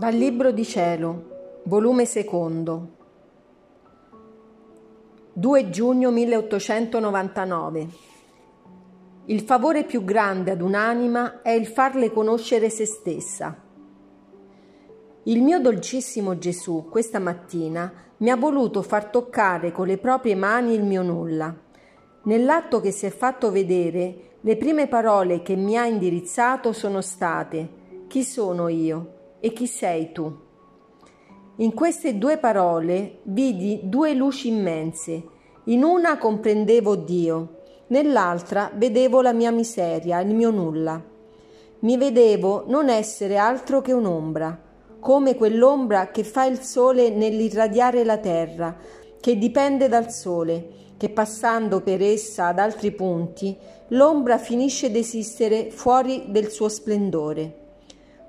Dal Libro di Cielo, volume secondo, 2 giugno 1899. Il favore più grande ad un'anima è il farle conoscere se stessa. Il mio dolcissimo Gesù questa mattina mi ha voluto far toccare con le proprie mani il mio nulla. Nell'atto che si è fatto vedere, le prime parole che mi ha indirizzato sono state Chi sono io? E chi sei tu? In queste due parole vidi due luci immense. In una comprendevo Dio, nell'altra vedevo la mia miseria, il mio nulla. Mi vedevo non essere altro che un'ombra, come quell'ombra che fa il sole nell'irradiare la terra, che dipende dal sole, che passando per essa ad altri punti, l'ombra finisce d'esistere fuori del suo splendore.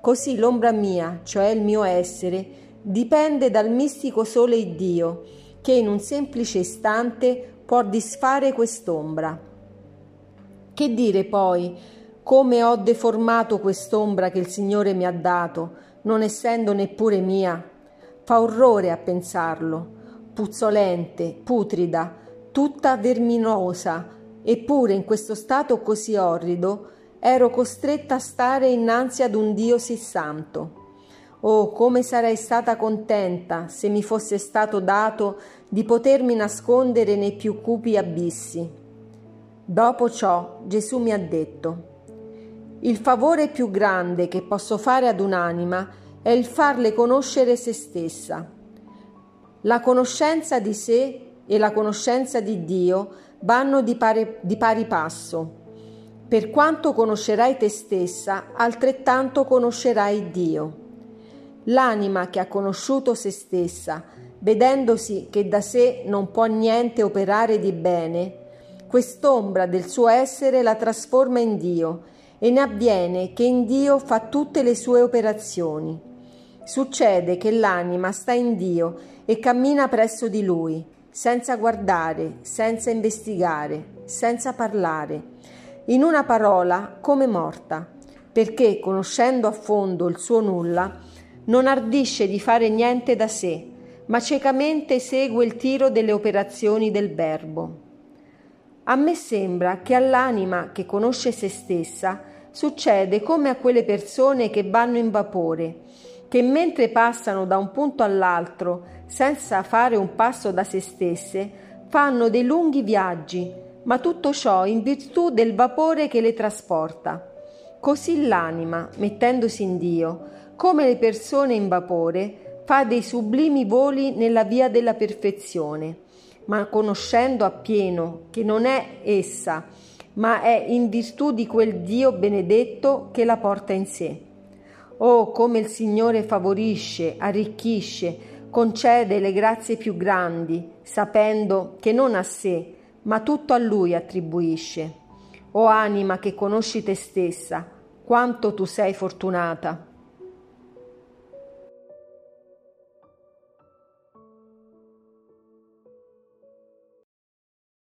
Così l'ombra mia, cioè il mio essere, dipende dal mistico sole Iddio, che in un semplice istante può disfare quest'ombra. Che dire poi come ho deformato quest'ombra che il Signore mi ha dato, non essendo neppure mia? Fa orrore a pensarlo, puzzolente, putrida, tutta verminosa, eppure in questo stato così orrido ero costretta a stare innanzi ad un Dio sì santo. Oh, come sarei stata contenta se mi fosse stato dato di potermi nascondere nei più cupi abissi. Dopo ciò Gesù mi ha detto, il favore più grande che posso fare ad un'anima è il farle conoscere se stessa. La conoscenza di sé e la conoscenza di Dio vanno di pari, di pari passo. Per quanto conoscerai te stessa, altrettanto conoscerai Dio. L'anima che ha conosciuto se stessa, vedendosi che da sé non può niente operare di bene, quest'ombra del suo essere la trasforma in Dio e ne avviene che in Dio fa tutte le sue operazioni. Succede che l'anima sta in Dio e cammina presso di Lui, senza guardare, senza investigare, senza parlare in una parola come morta, perché conoscendo a fondo il suo nulla, non ardisce di fare niente da sé, ma ciecamente segue il tiro delle operazioni del verbo. A me sembra che all'anima che conosce se stessa succede come a quelle persone che vanno in vapore, che mentre passano da un punto all'altro senza fare un passo da se stesse, fanno dei lunghi viaggi ma tutto ciò in virtù del vapore che le trasporta. Così l'anima, mettendosi in Dio, come le persone in vapore, fa dei sublimi voli nella via della perfezione, ma conoscendo appieno che non è essa, ma è in virtù di quel Dio benedetto che la porta in sé. Oh, come il Signore favorisce, arricchisce, concede le grazie più grandi, sapendo che non a sé, ma tutto a Lui attribuisce. O anima che conosci te stessa, quanto tu sei fortunata.